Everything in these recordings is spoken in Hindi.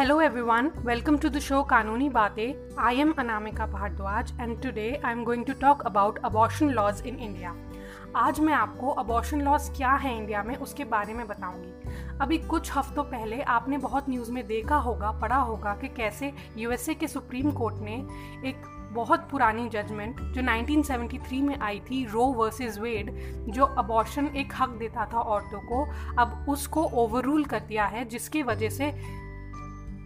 Hello everyone, welcome to the show Kanuni Bate. I am Anamika Bhardwaj and today I am going to talk about abortion laws in India. आज मैं आपको अबॉर्शन लॉज क्या है इंडिया में उसके बारे में बताऊँगी अभी कुछ हफ्तों पहले आपने बहुत न्यूज़ में देखा होगा पढ़ा होगा कि कैसे यूएसए के सुप्रीम कोर्ट ने एक बहुत पुरानी जजमेंट जो 1973 में आई थी रो वर्सेस वेड जो अबॉर्शन एक हक देता था औरतों को अब उसको ओवररूल कर दिया है जिसकी वजह से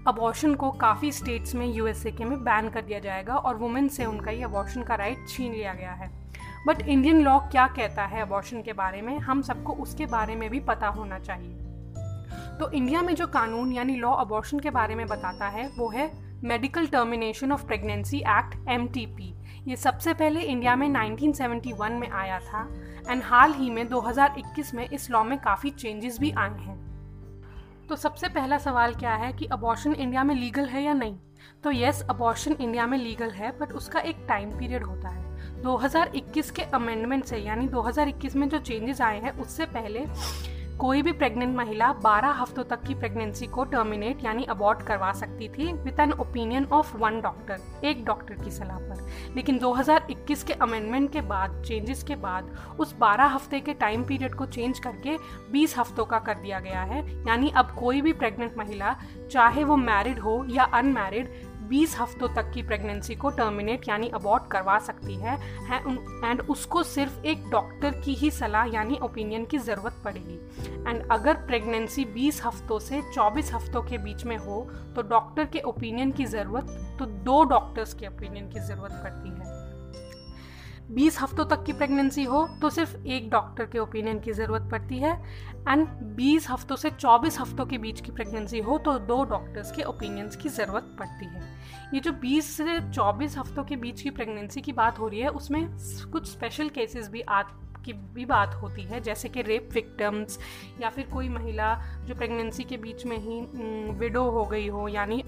अबॉर्शन को काफ़ी स्टेट्स में यूएसए के में बैन कर दिया जाएगा और वुमेन से उनका ये अबॉर्शन का राइट छीन लिया गया है। बट इंडियन लॉ क्या कहता है अबॉर्शन के बारे में, हम सबको उसके बारे में भी पता होना चाहिए। तो इंडिया में जो कानून यानी लॉ अबॉर्शन के बारे में बताता है, वो है medical termination of pregnancy act MTP ये सबसे पहले इंडिया में 1971 में आया था एंड हाल ही में 2021 में इस लॉ में काफ़ी चेंजेस भी आए हैं। तो सबसे पहला सवाल क्या है कि अबॉर्शन इंडिया में लीगल है या नहीं? तो यस अबॉर्शन इंडिया में लीगल है बट उसका एक टाइम पीरियड होता है। 2021 के अमेंडमेंट से, यानी 2021 में जो चेंजेस आए हैं, उससे पहले कोई भी प्रेग्नेंट महिला 12 हफ्तों तक की प्रेगनेंसी को टर्मिनेट यानी अबॉर्ट करवा सकती थी with an opinion of one doctor एक डॉक्टर की सलाह पर। लेकिन 2021 के अमेंडमेंट के बाद चेंजेस के बाद, उस 12 हफ़्ते के टाइम पीरियड को चेंज करके 20 हफ्तों का कर दिया गया है। यानी अब कोई भी प्रेग्नेंट महिला, चाहे वो मैरिड हो या अनमैरिड 20 हफ्तों तक की प्रेगनेंसी को टर्मिनेट यानी अबॉर्ट करवा सकती है एंड उसको सिर्फ़ एक डॉक्टर की ही सलाह, यानी ओपिनियन की ज़रूरत पड़ेगी। एंड अगर प्रेगनेंसी 20 हफ्तों से 24 हफ्तों के बीच में हो तो डॉक्टर के ओपिनियन की ज़रूरत तो दो डॉक्टर्स के ओपिनियन की ज़रूरत पड़ती है। 20 हफ्तों तक की प्रेगनेंसी हो तो सिर्फ़ एक डॉक्टर के ओपिनियन की ज़रूरत पड़ती है। एंड 20 हफ्तों से 24 हफ्तों के बीच की प्रेगनेंसी हो तो दो डॉक्टर्स के ओपिनियंस की ज़रूरत पड़ती है। ये जो 20 से 24 हफ्तों के बीच की प्रेगनेंसी की बात हो रही है, उसमें कुछ स्पेशल केसेस भी आ, की भी बात होती है, जैसे कि रेप विक्टम्स या फिर कोई महिला जो प्रेगनेंसी के बीच में ही विडो हो गई हो, यानी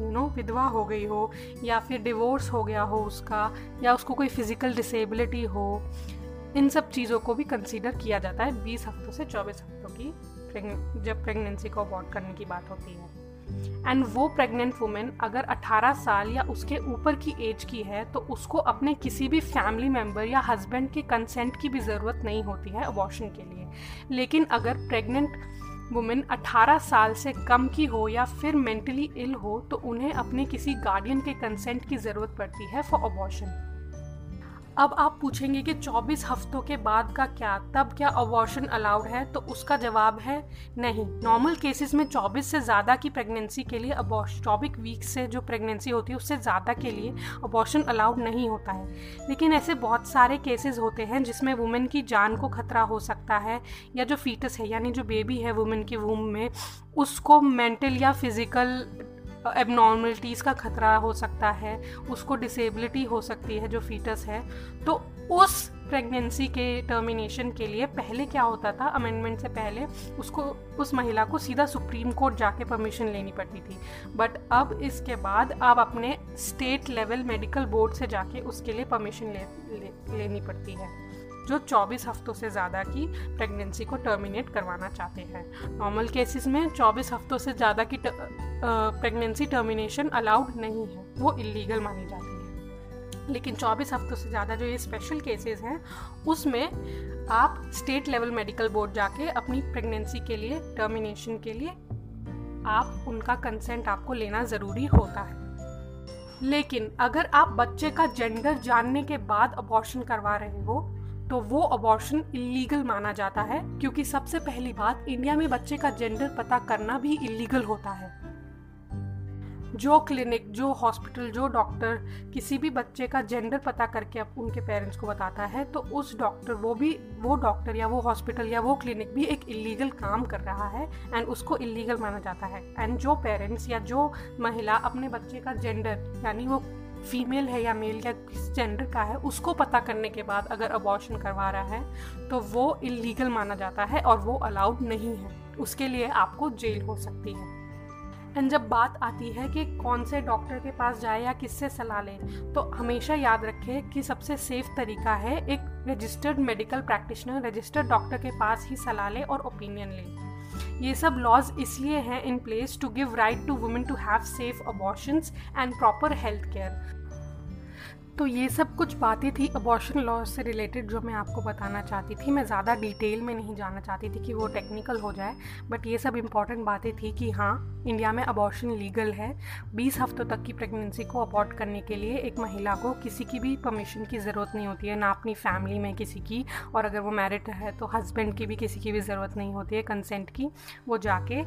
यू नो विधवा हो गई हो, या फिर डिवोर्स हो गया हो उसका, या उसको कोई फ़िज़िकल डिसेबिलिटी हो, इन सब चीज़ों को भी कंसीडर किया जाता है 20 हफ्तों से 24 हफ्तों की जब प्रेगनेंसी को अवॉर्ड करने की बात होती है। एंड वो प्रेग्नेंट वुमेन अगर 18 साल या उसके ऊपर की एज की है तो उसको अपने किसी भी फैमिली मेंबर या हस्बैंड के कंसेंट की भी ज़रूरत नहीं होती है अबॉर्शन के लिए। लेकिन अगर प्रेग्नेंट वुमेन 18 साल से कम की हो या फिर मेंटली इल हो तो उन्हें अपने किसी गार्डियन के कंसेंट की ज़रूरत पड़ती है फॉर अबॉर्शन अब आप पूछेंगे कि 24 हफ्तों के बाद का क्या, तब क्या अबॉर्शन अलाउड है? तो उसका जवाब है नहीं। नॉर्मल केसेस में 24 से ज़्यादा की प्रेगनेंसी के लिए चौबीस वीक से जो प्रेगनेंसी होती है, उससे ज़्यादा के लिए अबॉर्शन अलाउड नहीं होता है। लेकिन ऐसे बहुत सारे केसेस होते हैं जिसमें वुमेन की जान को खतरा हो सकता है, या जो फीटस है, यानी जो बेबी है वुमेन की वूम में, उसको मेंटल या फ़िज़िकल एबनॉर्मलिटीज़ का खतरा हो सकता है उसको डिसेबिलिटी हो सकती है जो फीटस है तो उस प्रेगनेंसी के टर्मिनेशन के लिए पहले क्या होता था? अमेंडमेंट से पहले उसको उस महिला को सीधा सुप्रीम कोर्ट जाके परमिशन लेनी पड़ती थी। बट अब इसके बाद आप अपने स्टेट लेवल मेडिकल बोर्ड से जाके उसके लिए परमिशन ले, ले, लेनी पड़ती है। जो 24 हफ्तों से ज़्यादा की प्रेगनेंसी को टर्मिनेट करवाना चाहते हैं। नॉर्मल केसेस में 24 हफ्तों से ज़्यादा की प्रेगनेंसी टर्मिनेशन अलाउड नहीं है। वो इलीगल मानी जाती है। लेकिन 24 हफ्तों से ज़्यादा जो ये स्पेशल केसेस हैं, उसमें आप स्टेट लेवल मेडिकल बोर्ड जाके अपनी प्रेगनेंसी के लिए टर्मिनेशन के लिए आप, उनका कंसेंट आपको लेना ज़रूरी होता है। लेकिन अगर आप बच्चे का जेंडर जानने के बाद अबॉर्शन करवा रहे हो तो वो अबॉर्शन इलीगल माना जाता है, क्योंकि सबसे पहली बात इंडिया में बच्चे का जेंडर पता करना भी इलीगल होता है। जो क्लिनिक जो हॉस्पिटल जो डॉक्टर किसी भी बच्चे का जेंडर पता करके अब उनके पेरेंट्स को बताता है तो उस डॉक्टर वो भी, वो डॉक्टर या वो हॉस्पिटल या वो क्लिनिक भी एक इलीगल काम कर रहा है एंड उसको इलीगल माना जाता है। एंड जो पेरेंट्स या जो महिला अपने बच्चे का जेंडर यानी वो फीमेल है या मेल या किस जेंडर का है, उसको पता करने के बाद अगर अबॉर्शन करवा रहा है तो वो इलीगल माना जाता है और वो अलाउड नहीं है। उसके लिए आपको जेल हो सकती है। एंड जब बात आती है कि कौन से डॉक्टर के पास जाए या किससे सलाह ले तो हमेशा याद रखें कि सबसे सेफ़ तरीका है एक registered medical practitioner registered doctor के पास ही सलाह ले और ओपिनियन ले। ये सब लॉज इसलिए हैं in place to give right to women to have safe abortions and proper health care तो ये सब कुछ बातें थी अबॉर्शन लॉ से रिलेटेड जो मैं आपको बताना चाहती थी। मैं ज़्यादा डिटेल में नहीं जाना चाहती थी कि वो टेक्निकल हो जाए बट ये सब इंपॉर्टेंट बातें थी कि हाँ इंडिया में अबॉर्शन लीगल है। 20 हफ्तों तक की प्रेगनेंसी को अबॉर्ट करने के लिए एक महिला को किसी की भी परमिशन की ज़रूरत नहीं होती है, ना अपनी फैमिली में किसी की, और अगर वो मैरिड है तो हस्बैंड की भी किसी की भी ज़रूरत नहीं होती है कंसेंट की। वो जाके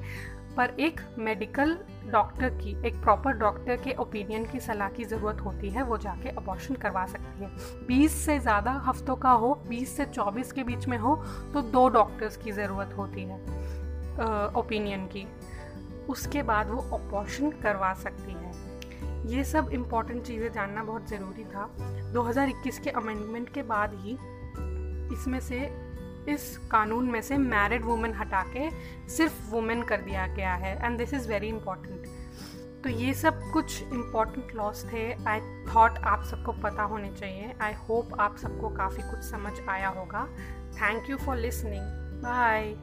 पर एक मेडिकल डॉक्टर की, एक प्रॉपर डॉक्टर के ओपिनियन की सलाह की ज़रूरत होती है, वो जाके अबॉर्शन करवा सकती है। 20 से ज़्यादा हफ्तों का हो 20 से 24 के बीच में हो तो दो डॉक्टर्स की ज़रूरत होती है ओपिनियन की। उसके बाद वो अबॉर्शन करवा सकती है। ये सब इंपॉर्टेंट चीज़ें जानना बहुत ज़रूरी था। 2021 के अमेंडमेंट के बाद ही इसमें से इस कानून में से मैरिड वुमेन हटा के सिर्फ़ वुमेन कर दिया गया है and this is very important तो ये सब कुछ इंपॉर्टेंट लॉस थे। आई थॉट आप सबको पता होने चाहिए। आई होप आप सबको काफ़ी कुछ समझ आया होगा। Thank you for listening bye